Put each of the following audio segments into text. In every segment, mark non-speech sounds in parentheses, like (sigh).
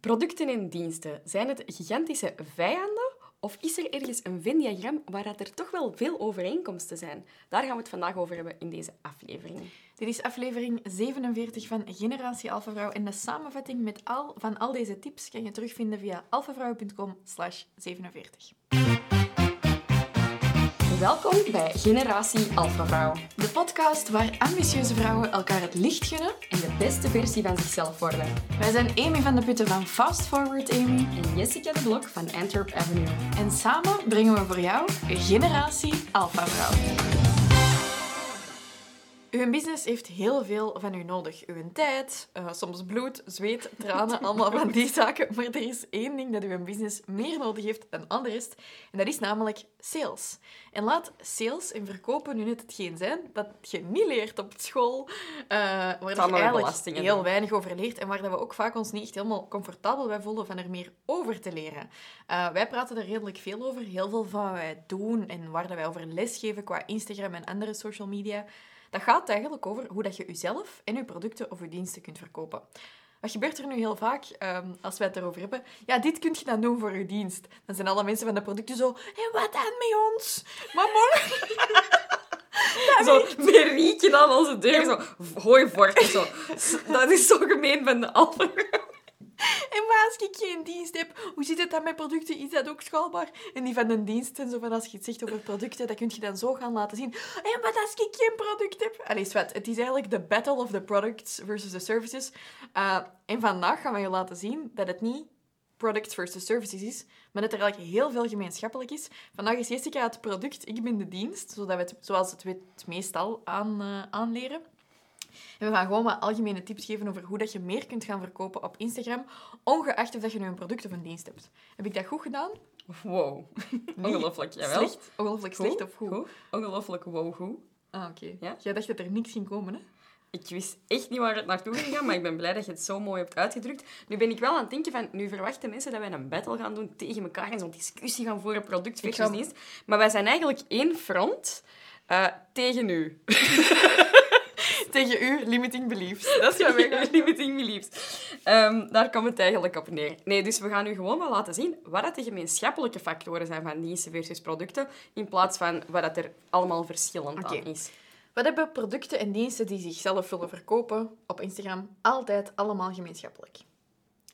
Producten en diensten, zijn het gigantische vijanden of is er ergens een Venn-diagram waar er toch wel veel overeenkomsten zijn? Daar gaan we het vandaag over hebben in deze aflevering. Dit is aflevering 47 van Generatie Alpha Vrouw en de samenvatting met al, van al deze tips kan je terugvinden via alphavrouw.com 47. Welkom bij Generatie Alpha Vrouw. De podcast waar ambitieuze vrouwen elkaar het licht gunnen En de beste versie van zichzelf worden. Wij zijn Amy van de Putten van Fast Forward Amy En Jessica de Blok van Antwerp Avenue. en samen brengen we voor jou Generatie Alpha Vrouw. Uw business heeft heel veel van u nodig. Uw tijd, eh, soms bloed, zweet, tranen, (laughs) allemaal van die zaken. Maar er is één ding dat uw business meer nodig heeft dan anders. En dat is namelijk sales. En laat sales en verkopen nu net hetgeen zijn dat je niet leert op school. eh waar je eigenlijk heel doen. weinig over leert. En waar dat we ook vaak ons niet echt helemaal comfortabel bij voelen van er meer over te leren. Eh, wij praten er redelijk veel over. Heel veel van wat wij doen en waar dat wij over lesgeven qua Instagram en andere social media. Dat gaat eigenlijk over hoe dat je jezelf en je producten of je diensten kunt verkopen. Wat gebeurt er nu heel vaak ehm, als wij het erover hebben? Ja, dit kun je dan doen voor je dienst. Dan zijn alle mensen van de producten zo... En wat dan met ons? Maar morgen... (laughs) Zo, met rieken aan onze deur, zo, gooi vork, zo. (laughs) Dat is zo gemeen van de wat als ik geen dienst heb? Hoe zit het dan met producten? Is dat ook schaalbaar? En die van een dienst en zo van als je het zegt over producten, dat kun je dan zo gaan laten zien. En wat als ik geen product heb? Allee, Svet, het is eigenlijk de battle of the products versus the services. Uh, en vandaag gaan we je laten zien dat het niet products versus services is, maar dat er eigenlijk heel veel gemeenschappelijk is. Vandaag is Jessica het product, ik ben de dienst, zodat we het, zoals het we het meestal aan, eh, aanleren. En we gaan gewoon wat algemene tips geven over hoe dat je meer kunt gaan verkopen op Instagram, ongeacht of dat je nu een product of een dienst hebt. Heb ik dat goed gedaan? Wow. Ongelooflijk, jawel. Slecht? Ongelooflijk slecht of goed? Goed. Ongelooflijk wow, goed. Ah, oké. Ja? Jij dacht dat er niks ging komen, hè? Ik wist echt niet waar het naartoe ging gaan, maar ik ben blij dat je het zo mooi hebt uitgedrukt. Nu ben ik wel aan het denken van, nu verwachten mensen dat wij een battle gaan doen tegen elkaar en zo'n discussie gaan voeren, product versus ga- dienst. Maar wij zijn eigenlijk één front eh, tegen u. (laughs) Tegen u, limiting beliefs. (laughs) Dat is wat wij (laughs) Limiting beliefs. Ehm, daar komt het eigenlijk op neer. Nee, dus we gaan u gewoon wel laten zien wat dat de gemeenschappelijke factoren zijn van diensten versus producten, in plaats van wat dat er allemaal verschillend aan is. Wat hebben producten en diensten die zichzelf willen verkopen op Instagram altijd allemaal gemeenschappelijk?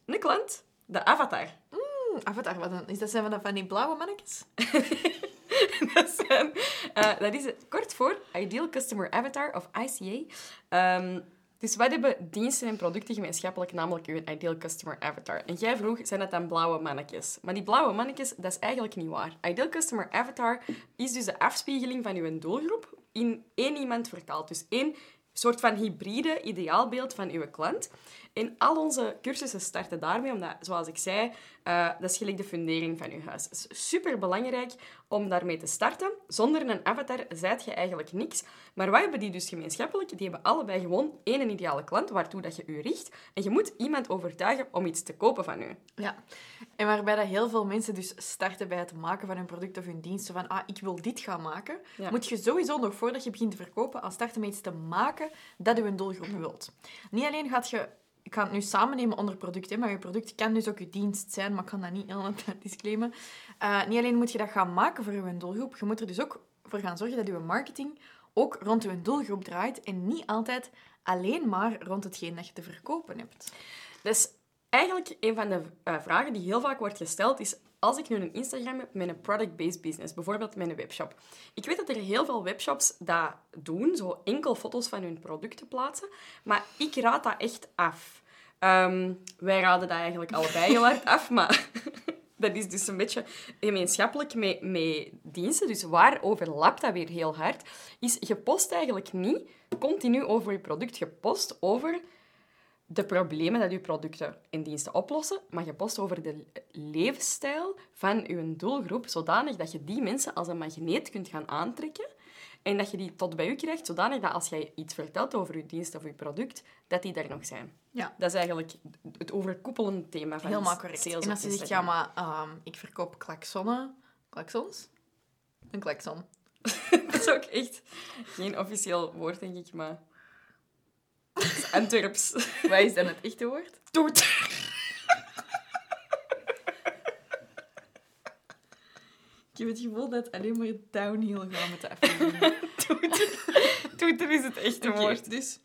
Een klant, de avatar. Hm, avatar, wat dan? Is dat zijn van, van die blauwe mannetjes? (laughs) (laughs) eh, dat is het kort voor Ideal Customer Avatar of ICA. Ehm, dus wat hebben diensten en producten gemeenschappelijk, namelijk uw Ideal Customer Avatar? En jij vroeg, zijn dat dan blauwe mannetjes? Maar die blauwe mannetjes, dat is eigenlijk niet waar. Ideal Customer Avatar is dus de afspiegeling van uw doelgroep in één iemand vertaald. Dus één soort van hybride ideaalbeeld van uw klant. En al onze cursussen starten daarmee, omdat, zoals ik zei, eh, dat is gelijk de fundering van je huis. Het is super belangrijk om daarmee te starten. Zonder een avatar zijt je eigenlijk niks. Maar wat hebben die dus gemeenschappelijk? Die hebben allebei gewoon één ideale klant waartoe dat je je richt. En je moet iemand overtuigen om iets te kopen van u. Ja. En waarbij dat heel veel mensen dus starten bij het maken van hun product of hun dienst. Zo van, ah, ik wil dit gaan maken. Ja. Moet je sowieso nog voordat je begint te verkopen, al starten met iets te maken dat je een doelgroep wilt. Niet alleen gaat je... Ik ga het nu samen nemen onder product, hè, maar je product kan dus ook je dienst zijn, maar ik kan dat niet helemaal (laughs) disclaimen. Eh, niet alleen moet je dat gaan maken voor je doelgroep, je moet er dus ook voor gaan zorgen dat je marketing ook rond je doelgroep draait en niet altijd alleen maar rond hetgeen dat je te verkopen hebt. Dus eigenlijk een van de eh, vragen die heel vaak wordt gesteld is... Als ik nu een Instagram heb met een product-based business, bijvoorbeeld met een webshop. Ik weet dat er heel veel webshops dat doen, zo enkel foto's van hun producten plaatsen. Maar ik raad dat echt af. Ehm, wij raden dat eigenlijk allebei heel hard af, maar (laughs) dat is dus een beetje gemeenschappelijk met, met diensten. Dus waar overlapt dat weer heel hard? Is je post eigenlijk niet continu over je product. Je post over de problemen dat je producten en diensten oplossen, maar je post over de levensstijl van je doelgroep, zodanig dat je die mensen als een magneet kunt gaan aantrekken en dat je die tot bij je krijgt, zodanig dat als jij iets vertelt over je dienst of je product, dat die daar nog zijn. Ja. Dat is eigenlijk het overkoepelende thema van Helemaal correct. sales En als je zegt, ja, maar ehm, ik verkoop klaksonnen. Klaksons? Een klakson. (laughs) Dat is ook echt geen officieel woord, denk ik, maar... En Turps. Wat is dan het echte woord? Toet. Ik heb het gevoel dat alleen maar downhill gaan met de aflevering. (laughs) Toeter. Is het echte woord. Dus...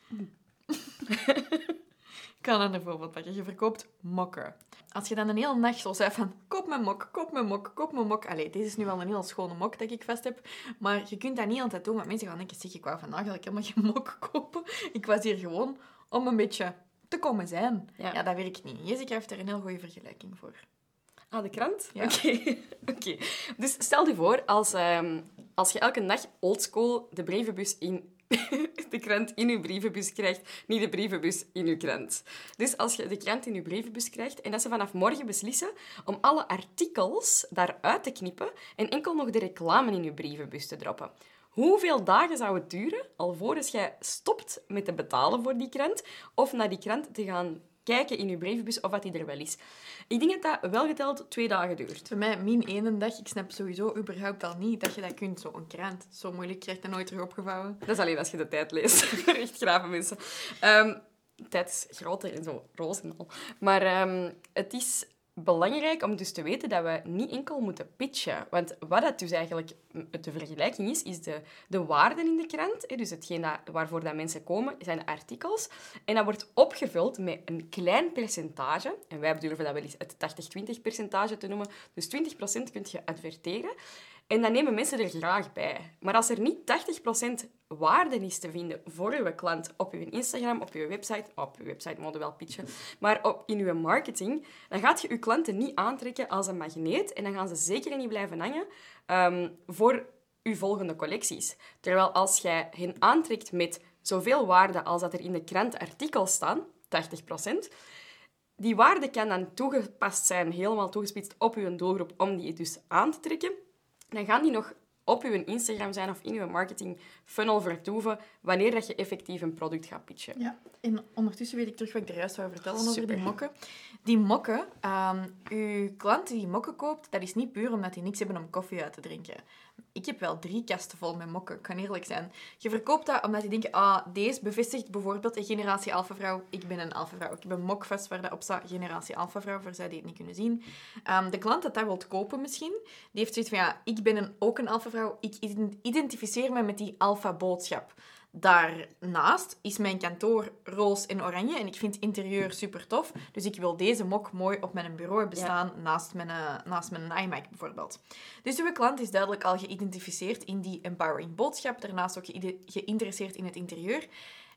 Ik kan een voorbeeld pakken. Je verkoopt mokken. Als je dan een hele nacht zo zei van... Koop mijn mok, koop mijn mok, koop mijn mok. Allee, deze is nu wel een heel schone mok dat ik vast heb. Maar je kunt dat niet altijd doen. Want mensen gaan denken... Zeg, ik wou vandaag eigenlijk helemaal geen mok kopen. Ik was hier gewoon om een beetje te komen zijn. Ja. Ja, dat werkt niet. Jessica heeft er een heel goede vergelijking voor. Ah, de krant? Ja. Oké. (laughs) Oké. Dus stel je voor, als, ehm, als je elke dag oldschool de brievenbus in... (laughs) de krant in je brievenbus krijgt, niet de brievenbus in je krant. Dus als je de krant in je brievenbus krijgt en dat ze vanaf morgen beslissen om alle artikels daaruit te knippen en enkel nog de reclame in je brievenbus te droppen. Hoeveel dagen zou het duren alvorens jij stopt met te betalen voor die krant of naar die krant te gaan kijken in je brievenbus of wat die er wel is? Ik denk dat dat wel geteld twee dagen duurt. Voor mij, min één dag, ik snap sowieso überhaupt al niet dat je dat kunt. Zo'n krant, zo moeilijk, krijg je dat nooit terug opgevouwen. Dat is alleen als je de tijd leest. (laughs) Echt grave mensen. Ehm, tijd is groter en zo roze en al. Maar ehm, het is belangrijk om dus te weten dat we niet enkel moeten pitchen. Want wat dat dus eigenlijk de vergelijking is, is de, de waarden in de krant. Dus hetgeen waarvoor dat mensen komen, zijn artikels. En dat wordt opgevuld met een klein percentage. En wij durven dat wel eens het 80-20 percentage te noemen. Dus 20% kun je adverteren. En dan nemen mensen er graag bij. Maar als er niet 80% waarde is te vinden voor uw klant op uw Instagram, op uw website, op uw website moet je wel pitchen, maar op, in uw marketing, dan gaat je uw klanten niet aantrekken als een magneet en dan gaan ze zeker niet blijven hangen ehm, voor uw volgende collecties. Terwijl als jij hen aantrekt met zoveel waarde als dat er in de krant artikels staan, 80%, die waarde kan dan toegepast zijn, helemaal toegespitst op uw doelgroep, om die dus aan te trekken. Dan gaan die nog op uw Instagram zijn of in uw marketing funnel vertoeven wanneer dat je effectief een product gaat pitchen. Ja, en ondertussen weet ik terug wat ik er juist wou vertellen over die mokken. Die mokken, ehm uw klant die mokken koopt, dat is niet puur omdat die niks hebben om koffie uit te drinken. Ik heb wel drie kasten vol met mokken, kan eerlijk zijn. Je verkoopt dat omdat die denken, ah, deze bevestigt bijvoorbeeld een generatie alpha-vrouw. Ik ben een alpha-vrouw. Ik heb een mok vast waar op staat, generatie alpha-vrouw, voor zij die het niet kunnen zien. Ehm, de klant dat dat wilt kopen misschien, die heeft zoiets van, ja, ik ben een, ook een alpha-vrouw. Ik ident- identificeer me met die alpha-boodschap. Daarnaast is mijn kantoor roze en oranje en ik vind het interieur super tof. Dus ik wil deze mok mooi op mijn bureau hebben Ja. staan naast, mijn, eh, naast mijn iMac bijvoorbeeld. Dus uw klant is duidelijk al geïdentificeerd in die empowering boodschap. Daarnaast ook geïnteresseerd in het interieur.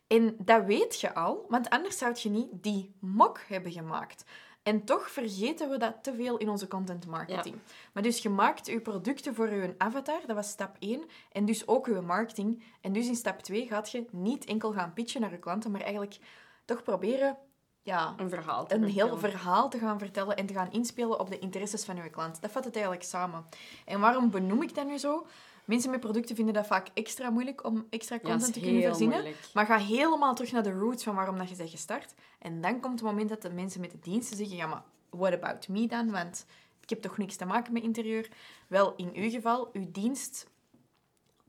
En dat weet je al, want anders zou je niet die mok hebben gemaakt. En toch vergeten we dat te veel in onze content marketing. Maar dus je maakt je producten voor je avatar, dat was stap 1. En dus ook je marketing. En dus in stap 2 gaat je niet enkel gaan pitchen naar je klanten, maar eigenlijk toch proberen ja, Een verhaal. te een heel verhaal te gaan vertellen en te gaan inspelen op de interesses van je klant. Dat vat het eigenlijk samen. En waarom benoem ik dat nu zo? Mensen met producten vinden dat vaak extra moeilijk om extra content te kunnen verzinnen. moeilijk. Maar ga helemaal terug naar de roots van waarom dat je bent gestart. En dan komt het moment dat de mensen met de diensten zeggen, ja, maar what about me dan? Want ik heb toch niks te maken met interieur? Wel, in uw geval, uw dienst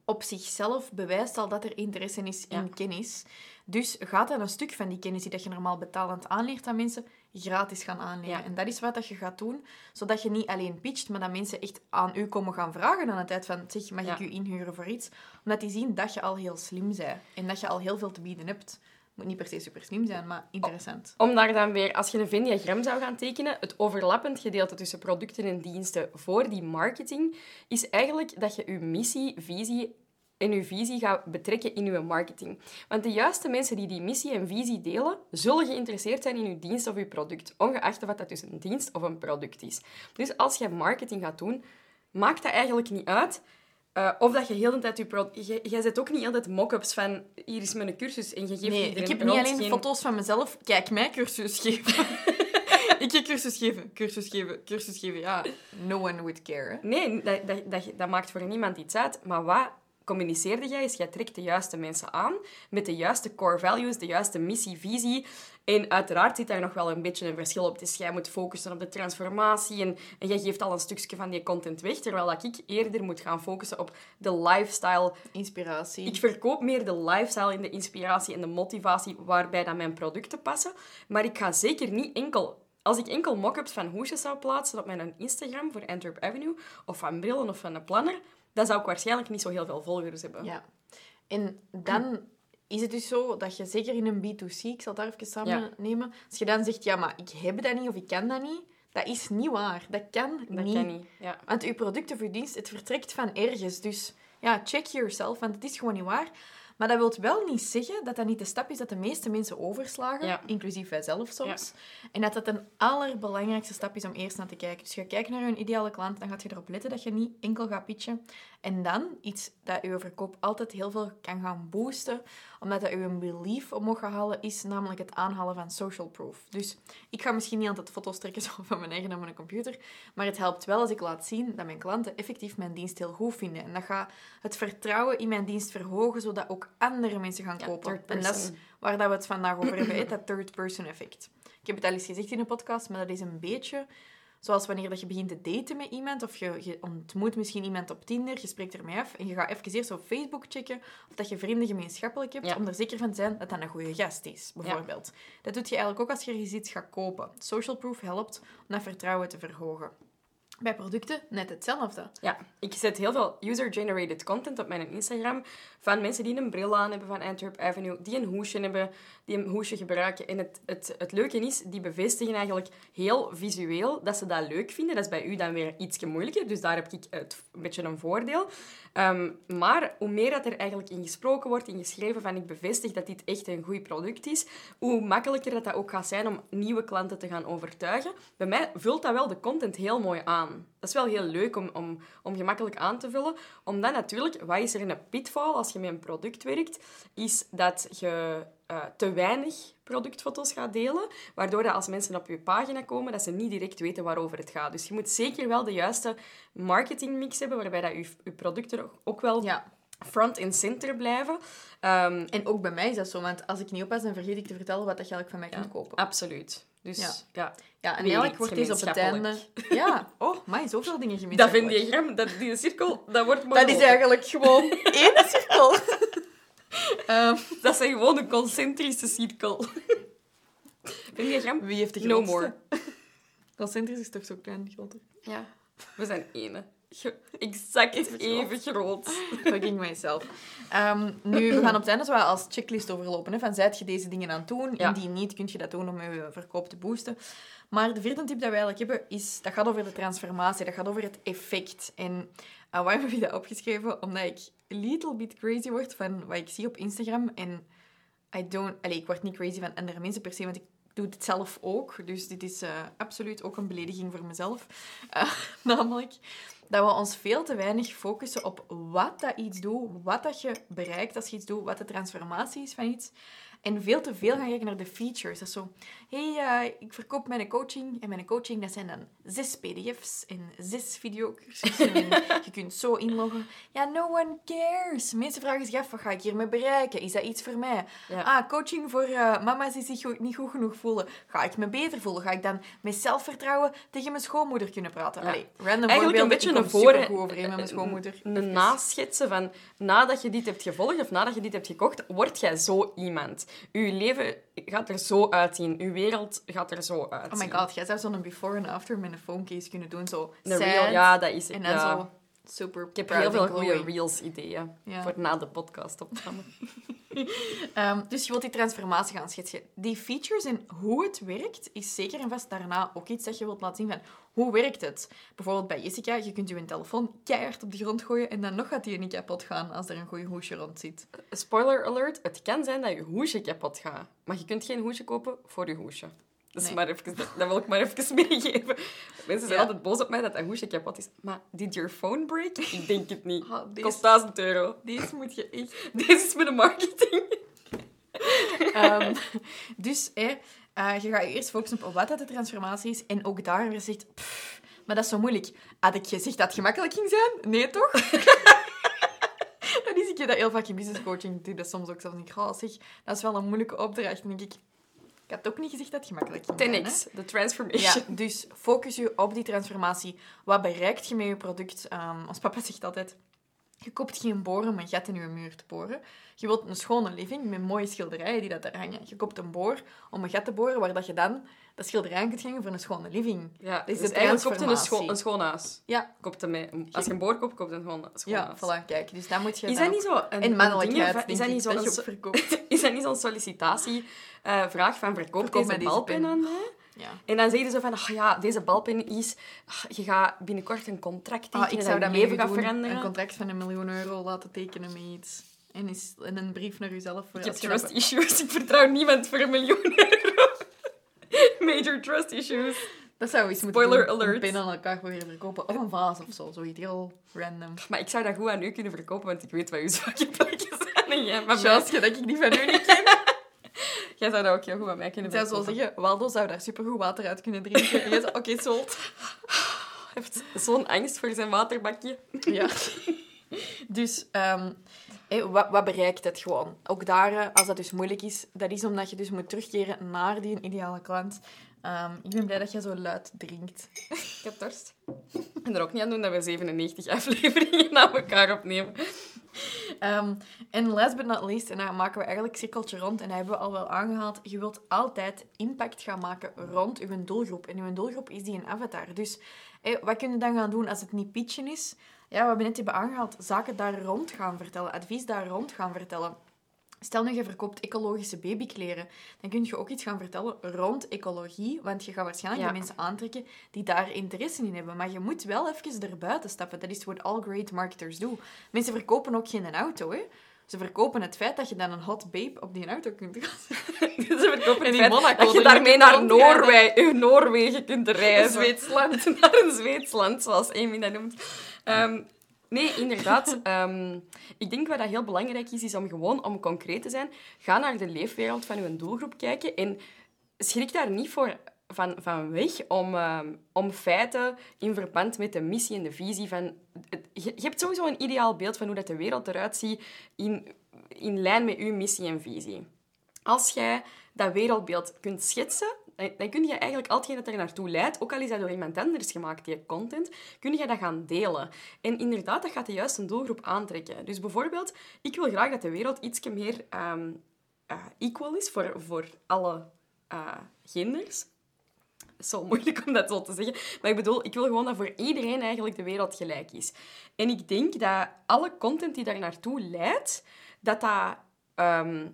op zichzelf bewijst al dat er interesse is in Ja. kennis. Dus gaat dan een stuk van die kennis die dat je normaal betalend aanleert aan mensen, gratis gaan aanleren. Ja. En dat is wat dat je gaat doen, zodat je niet alleen pitcht, maar dat mensen echt aan u komen gaan vragen aan de tijd van, zeg, mag Ja. ik u inhuren voor iets? Omdat die zien dat je al heel slim bent en dat je al heel veel te bieden hebt. Moet niet per se super slim zijn, maar interessant. Om daar dan weer, als je een Venn-diagram zou gaan tekenen, het overlappend gedeelte tussen producten en diensten voor die marketing, is eigenlijk dat je je missie, visie en je visie gaat betrekken in je marketing. Want de juiste mensen die die missie en visie delen, zullen geïnteresseerd zijn in je dienst of je product, ongeacht of dat dus een dienst of een product is. Dus als je marketing gaat doen, maakt dat eigenlijk niet uit eh, of dat je heel de tijd je product... Jij zet ook niet altijd mock-ups van hier is mijn cursus en je geeft Nee, ik heb niet alleen geen- foto's van mezelf. Kijk, mij cursus geven. (laughs) ik ga cursus geven, cursus geven, cursus geven. Ja, no one would care. hè. Nee, dat, dat, dat, dat maakt voor niemand iets uit. Maar wat communiceerde jij is, jij trekt de juiste mensen aan met de juiste core values, de juiste missie, visie. En uiteraard zit daar nog wel een beetje een verschil op. Dus jij moet focussen op de transformatie en, en jij geeft al een stukje van die content weg, terwijl dat ik eerder moet gaan focussen op de lifestyle. Inspiratie. Ik verkoop meer de lifestyle en de inspiratie en de motivatie waarbij dan mijn producten passen. Maar ik ga zeker niet enkel als ik enkel mock-ups van hoesjes zou plaatsen op mijn Instagram voor Antwerp Avenue, of van brillen of van een planner, dan zou ik waarschijnlijk niet zo heel veel volgers hebben. Ja. En dan is het dus zo dat je zeker in een B2C, ik zal het daar even samen Ja. nemen, als je dan zegt, ja, maar ik heb dat niet of ik kan dat niet, dat is niet waar. Dat kan Dat niet. kan niet. Ja. Want uw product of uw dienst, het vertrekt van ergens. Dus ja, check yourself, want het is gewoon niet waar. Maar dat wil wel niet zeggen dat dat niet de stap is dat de meeste mensen overslagen, Ja. inclusief wij zelf soms. En dat dat een allerbelangrijkste stap is om eerst naar te kijken. Dus je kijkt naar je ideale klant, dan gaat je erop letten dat je niet enkel gaat pitchen. En dan iets dat je verkoop altijd heel veel kan gaan boosten, omdat dat je een belief omhoog gaat halen, is namelijk het aanhalen van social proof. Dus ik ga misschien niet altijd foto's trekken (laughs) van mijn eigen op mijn computer, maar het helpt wel als ik laat zien dat mijn klanten effectief mijn dienst heel goed vinden. En dat gaat het vertrouwen in mijn dienst verhogen, zodat ook andere mensen gaan Ja, kopen. En dat is waar dat we het vandaag over hebben, dat third person effect. Ik heb het al eens gezegd in een podcast, maar dat is een beetje zoals wanneer dat je begint te daten met iemand, of je, je ontmoet misschien iemand op Tinder, je spreekt ermee af, en je gaat even eerst op Facebook checken of dat je vrienden gemeenschappelijk hebt, Ja. om er zeker van te zijn dat dat een goede gast is, bijvoorbeeld. Dat doet je eigenlijk ook als je ergens iets gaat kopen. Social proof helpt om dat vertrouwen te verhogen. Bij producten net hetzelfde. Ja, ik zet heel veel user-generated content op mijn Instagram van mensen die een bril aan hebben van Antwerp Avenue, die een hoesje hebben, die een hoesje gebruiken. En het, het, het leuke is, die bevestigen eigenlijk heel visueel dat ze dat leuk vinden. Dat is bij u dan weer iets moeilijker, dus daar heb ik het, een beetje een voordeel. Ehm, maar hoe meer dat er eigenlijk in gesproken wordt, in geschreven van ik bevestig dat dit echt een goed product is, hoe makkelijker dat, dat ook gaat zijn om nieuwe klanten te gaan overtuigen. Bij mij vult dat wel de content heel mooi aan. Dat is wel heel leuk om, om, om gemakkelijk aan te vullen. Omdat natuurlijk, wat is er een pitfall als je met een product werkt, is dat je eh, te weinig productfoto's gaat delen, waardoor dat als mensen op je pagina komen, dat ze niet direct weten waarover het gaat. Dus je moet zeker wel de juiste marketingmix hebben, waarbij dat je, je producten ook wel Ja. front and center blijven. Ehm, En ook bij mij is dat zo, want als ik niet oppas, dan vergeet ik te vertellen wat dat je eigenlijk van mij kunt kopen. absoluut. Dus Ja. ja, Ja, en eigenlijk wordt deze op het einde... (laughs) Ja, oh, maar zoveel dingen dat gemeenschappelijk. Venn-diagram, dat, die cirkel, dat wordt Dat mooi is eigenlijk gewoon (laughs) één cirkel. Ehm, Dat is gewoon een concentrische cirkel. Venn-diagram? wie heeft de No grootste? more. Concentrisch is toch zo klein, groter? Ja, we zijn ene. Exact Even even, groot. Fucking myself. Ehm, nu, we gaan op het einde wat als checklist overlopen. Hè, van, zijt je deze dingen aan het doen? Ja. Indien niet, kun je dat doen om je verkoop te boosten. Maar de vierde tip dat we eigenlijk hebben, is, dat gaat over de transformatie. Dat gaat over het effect. En uh, waarom heb ik dat opgeschreven? Omdat ik a little bit crazy word van wat ik zie op Instagram. En I don't... Allee, ik word niet crazy van andere mensen per se, want ik doe het zelf ook. Dus dit is eh, absoluut ook een belediging voor mezelf. Eh, (laughs) namelijk dat we ons veel te weinig focussen op wat dat iets doet, wat dat je bereikt als je iets doet, wat de transformatie is van iets. En veel te veel gaan kijken naar de features. Dat is zo, hé, hey, eh, ik verkoop mijn coaching. En mijn coaching, dat zijn dan zes pdf's en zes videocursussen. (laughs) en je kunt zo inloggen. Ja, no one cares. Mensen vragen zich af, wat ga ik hiermee bereiken? Is dat iets voor mij? Ja. Ah, coaching voor eh, mama's die zich goed- niet goed genoeg voelen. Ga ik me beter voelen? Ga ik dan met zelfvertrouwen tegen mijn schoonmoeder kunnen praten? Ja. Allee, random Eigenlijk een beetje een voor... overeen met mijn schoonmoeder. Een naschetsen van nadat je dit hebt gevolgd of nadat je dit hebt gekocht, word jij zo iemand. Uw leven gaat er zo uitzien. Uw wereld gaat er zo uitzien. Oh my god, jij zou zo'n before en after met een phonecase kunnen doen. Zo sad, real, ja, dat is en dan ja. zo super Ik heb heel veel goede glowing. reels ideeën Ja. voor na de podcast opname. (laughs) Ehm, dus je wilt die transformatie gaan schetsen. Die features en hoe het werkt, is zeker en vast daarna ook iets dat je wilt laten zien van hoe werkt het. Bijvoorbeeld bij Jessica, je kunt je telefoon keihard op de grond gooien en dan nog gaat die niet kapot gaan als er een goede hoesje rond zit. Spoiler alert, het kan zijn dat je hoesje kapot gaat. Maar je kunt geen hoesje kopen voor je hoesje. Nee. maar even, dat, dat wil ik maar even (laughs) meegeven. Mensen zijn Ja. altijd boos op mij dat dat hoesje kapot is. Maar did your phone break? Ik denk het niet. Ah, deze- Kost 1000 euro. Deze moet je echt (laughs) Deze is met de marketing. (laughs) Ehm, dus hè, eh, je gaat je eerst focussen op wat dat de transformatie is. En ook daar weer zegt, "Pff, maar dat is zo moeilijk. Had ik gezegd dat het gemakkelijk ging zijn? Nee, toch? Dan is ik je dat heel vaak in business coaching doe dat soms ook zelfs niet. Oh, zeg, dat is wel een moeilijke opdracht. Dan denk ik, ik had ook niet gezegd dat het gemakkelijk ging zijn. hè? 10x, de Ja, transformation. dus focus je op die transformatie. Wat bereikt je met je product? Ehm, ons papa zegt altijd... Je koopt geen boren om een gat in je muur te boren. Je wilt een schone living met mooie schilderijen die dat daar hangen. Je koopt een boor om een gat te boren waar dat je dan dat schilderij kunt hangen voor een schone living. Ja, is dus eigenlijk koopt je een, een schoon huis. Ja, Koopt hem. Als je een boor koopt, koopt je een gewoon schoon ja huis. voilà, kijk. Dus dan moet je Is dat niet zo? Een, En mannelijkheid, is dat niet zo dat je. (laughs) Is dat niet zo'n sollicitatievraag van verkoop Verkoop deze balpen pen. aan mij? Ja. En dan zeggen ze van, oh ja, deze balpen is... je gaat binnenkort een contract tekenen Ah, ik zou dat leven gaat doen. veranderen. Een contract van een miljoen euro laten tekenen met iets. En, is, en een brief naar uzelf voor Ik heb trust dat- issues. (laughs) Ik vertrouw niemand voor een miljoen euro. (laughs) Major trust issues. Dat zou iets moeten Spoiler doen. alert. Een aan elkaar proberen verkopen. Of een vaas of zo. Zoiets heel random. Maar ik zou dat goed aan u kunnen verkopen, want ik weet wat uw zwakke plekjes zijn. En jij, maar je dat ik die van u niet ken. (laughs) jij zou dat ook heel goed aan mij kunnen Ik zou zo zeggen, Waldo zou daar supergoed water uit kunnen drinken. En jij zo, oké, sold. Hij heeft zo'n angst voor zijn waterbakje. Ja. Dus, ehm, wat, wat bereikt het gewoon? Ook daar, als dat dus moeilijk is, dat is omdat je dus moet terugkeren naar die ideale klant. Ehm, ik ben blij dat je zo luid drinkt. Ik heb dorst. En er ook niet aan doen dat we 97 afleveringen (laughs) na elkaar opnemen. Ehm, en last but not least, en dan maken we eigenlijk cirkeltje rond, en dat hebben we al wel aangehaald, je wilt altijd impact gaan maken rond je doelgroep. En je doelgroep is die een avatar. Dus wat kun je dan gaan doen als het niet pitchen is? Ja, we hebben net hebben aangehaald, zaken daar rond gaan vertellen, advies daar rond gaan vertellen. Stel nu, je verkoopt ecologische babykleren, dan kun je ook iets gaan vertellen rond ecologie, want je gaat waarschijnlijk Ja. de mensen aantrekken die daar interesse in hebben. Maar je moet wel even erbuiten stappen. Dat is wat all great marketers doen. Mensen verkopen ook geen auto, hè. Ze verkopen het feit dat je dan een hot babe op die auto kunt gaan (laughs) Ze verkopen feit Monaco dat je daarmee naar. Noorwegen, kunt reizen. Zweetsland. (laughs) naar een Zweetsland, zoals Amy dat noemt. Ehm, nee, inderdaad. (laughs) ehm, ik denk wat dat heel belangrijk is, is om gewoon, om concreet te zijn, ga naar de leefwereld van uw doelgroep kijken en schrik daar niet voor van, van weg om, ehm, om feiten in verband met de missie en de visie van... Je, je hebt sowieso een ideaal beeld van hoe dat de wereld eruit ziet in, in lijn met uw missie en visie. Als jij dat wereldbeeld kunt schetsen, dan kun je eigenlijk al hetgeen dat er naartoe leidt, ook al is dat door iemand anders gemaakt, die content, kun je dat gaan delen. En inderdaad, dat gaat de juiste doelgroep aantrekken. Dus bijvoorbeeld, ik wil graag dat de wereld iets meer ehm, eh, equal is voor, voor alle eh, genders. Zo moeilijk om dat zo te zeggen. Maar ik bedoel, ik wil gewoon dat voor iedereen eigenlijk de wereld gelijk is. En ik denk dat alle content die daar naartoe leidt, dat dat... ehm,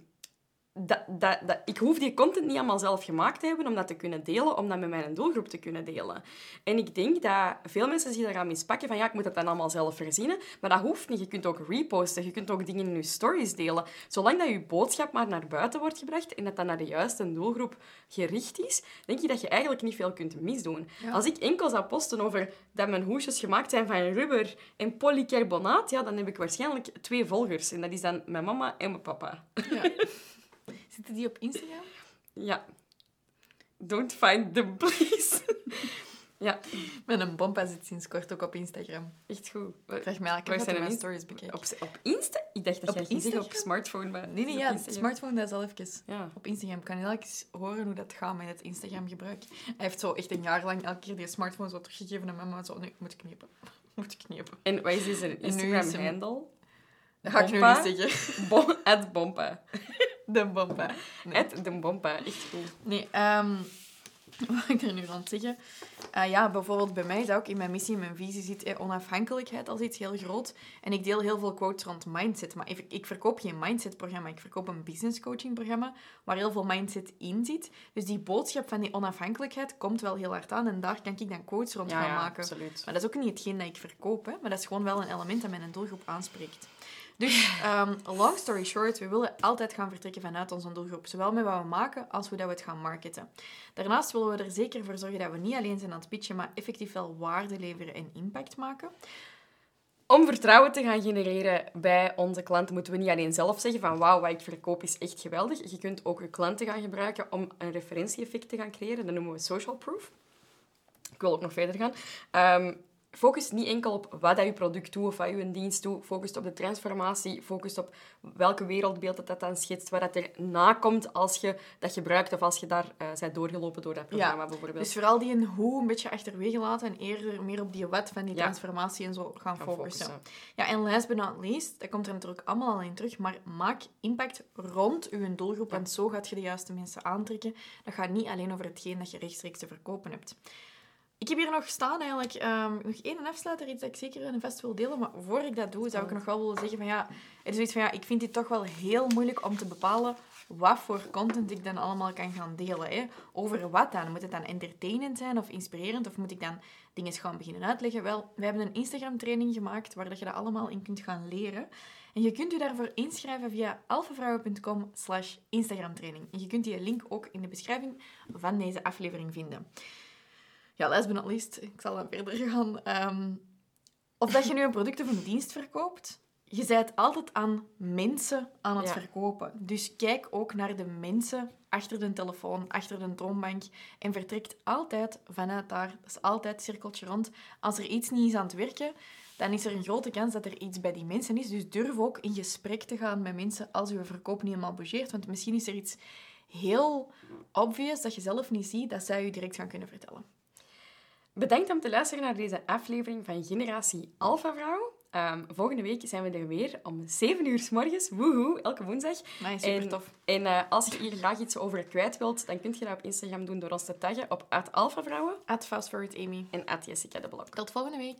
dat, dat, dat, ik hoef die content niet allemaal zelf gemaakt te hebben om dat te kunnen delen, om dat met mijn doelgroep te kunnen delen. En ik denk dat veel mensen zich daaraan mispakken van ja, ik moet dat dan allemaal zelf verzinnen. Maar dat hoeft niet. Je kunt ook reposten, je kunt ook dingen in je stories delen. Zolang dat je boodschap maar naar buiten wordt gebracht en dat dat naar de juiste doelgroep gericht is, denk je dat je eigenlijk niet veel kunt misdoen. Ja. Als ik enkel zou posten over dat mijn hoesjes gemaakt zijn van rubber en polycarbonaat, ja, dan heb ik waarschijnlijk twee volgers. En dat is dan mijn mama en mijn papa. Ja. (laughs) Zitten die op Instagram? Ja. Don't find them, please. (laughs) ja, Mijn bompa zit sinds kort ook op Instagram. echt goed. Vraag mij elke keer mijn stories bekijken. Op, op Insta? Ik dacht dat Op jij zeggen op Instagram? smartphone, maar... Nee, nee, ja, Instagram. smartphone, dat is al even. Ja. Op Instagram kan je elke horen hoe dat gaat met het Instagram-gebruik. Hij heeft zo echt een jaar lang elke keer die smartphone zo teruggegeven aan mama. Zo, nee, moet knippen. (laughs) Moet knippen. En wat is deze nu Instagram-handle? Dat ga ik nu niet zeggen. Bon, (laughs) at Bompa. (laughs) De bompa. Nee, At de Bompa, echt goed. nee ehm, (laughs) wat ik er nu aan het zeggen? Eh, ja, bijvoorbeeld bij mij is dat ook in mijn missie en mijn visie zit eh, onafhankelijkheid als iets heel groot. En ik deel heel veel quotes rond mindset. Maar ik, ik verkoop geen mindset-programma. Ik verkoop een business coaching-programma waar heel veel mindset in zit. Dus die boodschap van die onafhankelijkheid komt wel heel hard aan. En daar kan ik dan quotes rond gaan maken. absoluut. Maar dat is ook niet hetgeen dat ik verkoop, hè? maar dat is gewoon wel een element dat mijn doelgroep aanspreekt. Dus, (laughs) ehm, long story short, we willen altijd gaan vertrekken vanuit onze doelgroep. Zowel met wat we maken, als hoe dat we het gaan marketen. Daarnaast willen we er zeker voor zorgen dat we niet alleen zijn aan het pitchen, maar effectief wel waarde leveren en impact maken. Om vertrouwen te gaan genereren bij onze klanten, moeten we niet alleen zelf zeggen van wauw, wat ik verkoop is echt geweldig. Je kunt ook je klanten gaan gebruiken om een referentie-effect te gaan creëren. Dat noemen we social proof. Ik wil ook nog verder gaan. Ehm, focus niet enkel op wat dat je product doet of wat je dienst doet. Focus op de transformatie. Focus op welke wereldbeeld dat, dat dan schetst. Wat dat er nakomt als je dat gebruikt of als je daar uh, bent doorgelopen door dat programma bijvoorbeeld. Dus vooral die een hoe een beetje achterwege laten en eerder meer op die wat van die transformatie en zo gaan, focussen. Ja, en last but not least, dat komt er natuurlijk allemaal al in terug, maar maak impact rond je doelgroep, want zo gaat je de juiste mensen aantrekken. Dat gaat niet alleen over hetgeen dat je rechtstreeks te verkopen hebt. Ik heb hier nog staan eigenlijk um, nog één afsluiter, iets dat ik zeker en vast wil delen. Maar voor ik dat doe, zou ik nog wel willen zeggen van ja, er is zoiets van ja, ik vind dit toch wel heel moeilijk om te bepalen wat voor content ik dan allemaal kan gaan delen. Hè. Over wat dan? Moet het dan entertainend zijn of inspirerend? Of moet ik dan dingen gaan beginnen uitleggen? Wel, we hebben een Instagram training gemaakt waar dat je dat allemaal in kunt gaan leren. En je kunt u daarvoor inschrijven via alfavrouwen.com slash Instagram training. En je kunt die link ook in de beschrijving van deze aflevering vinden ja, last but not least, ik zal dan verder gaan. Um, of dat je nu een product of een dienst verkoopt, je bent altijd aan mensen aan het verkopen. Dus kijk ook naar de mensen achter de telefoon, achter de toonbank en vertrekt altijd vanuit daar. Dat is altijd cirkeltje rond. Als er iets niet is aan het werken, dan is er een grote kans dat er iets bij die mensen is. Dus durf ook in gesprek te gaan met mensen als je verkoop niet helemaal bougeert. Want misschien is er iets heel obvious dat je zelf niet ziet, dat zij je direct gaan kunnen vertellen. Bedankt om te luisteren naar deze aflevering van Generatie Alpha Vrouw. Ehm, volgende week zijn we er weer om 7 uur s morgens. Woehoe, elke woensdag. Nee, super tof. En, uh, als je hier graag iets over kwijt wilt, dan kun je dat op Instagram doen door ons te taggen op @alphavrouwen, @fastforwardamy en @jessica de Blok. Tot volgende week.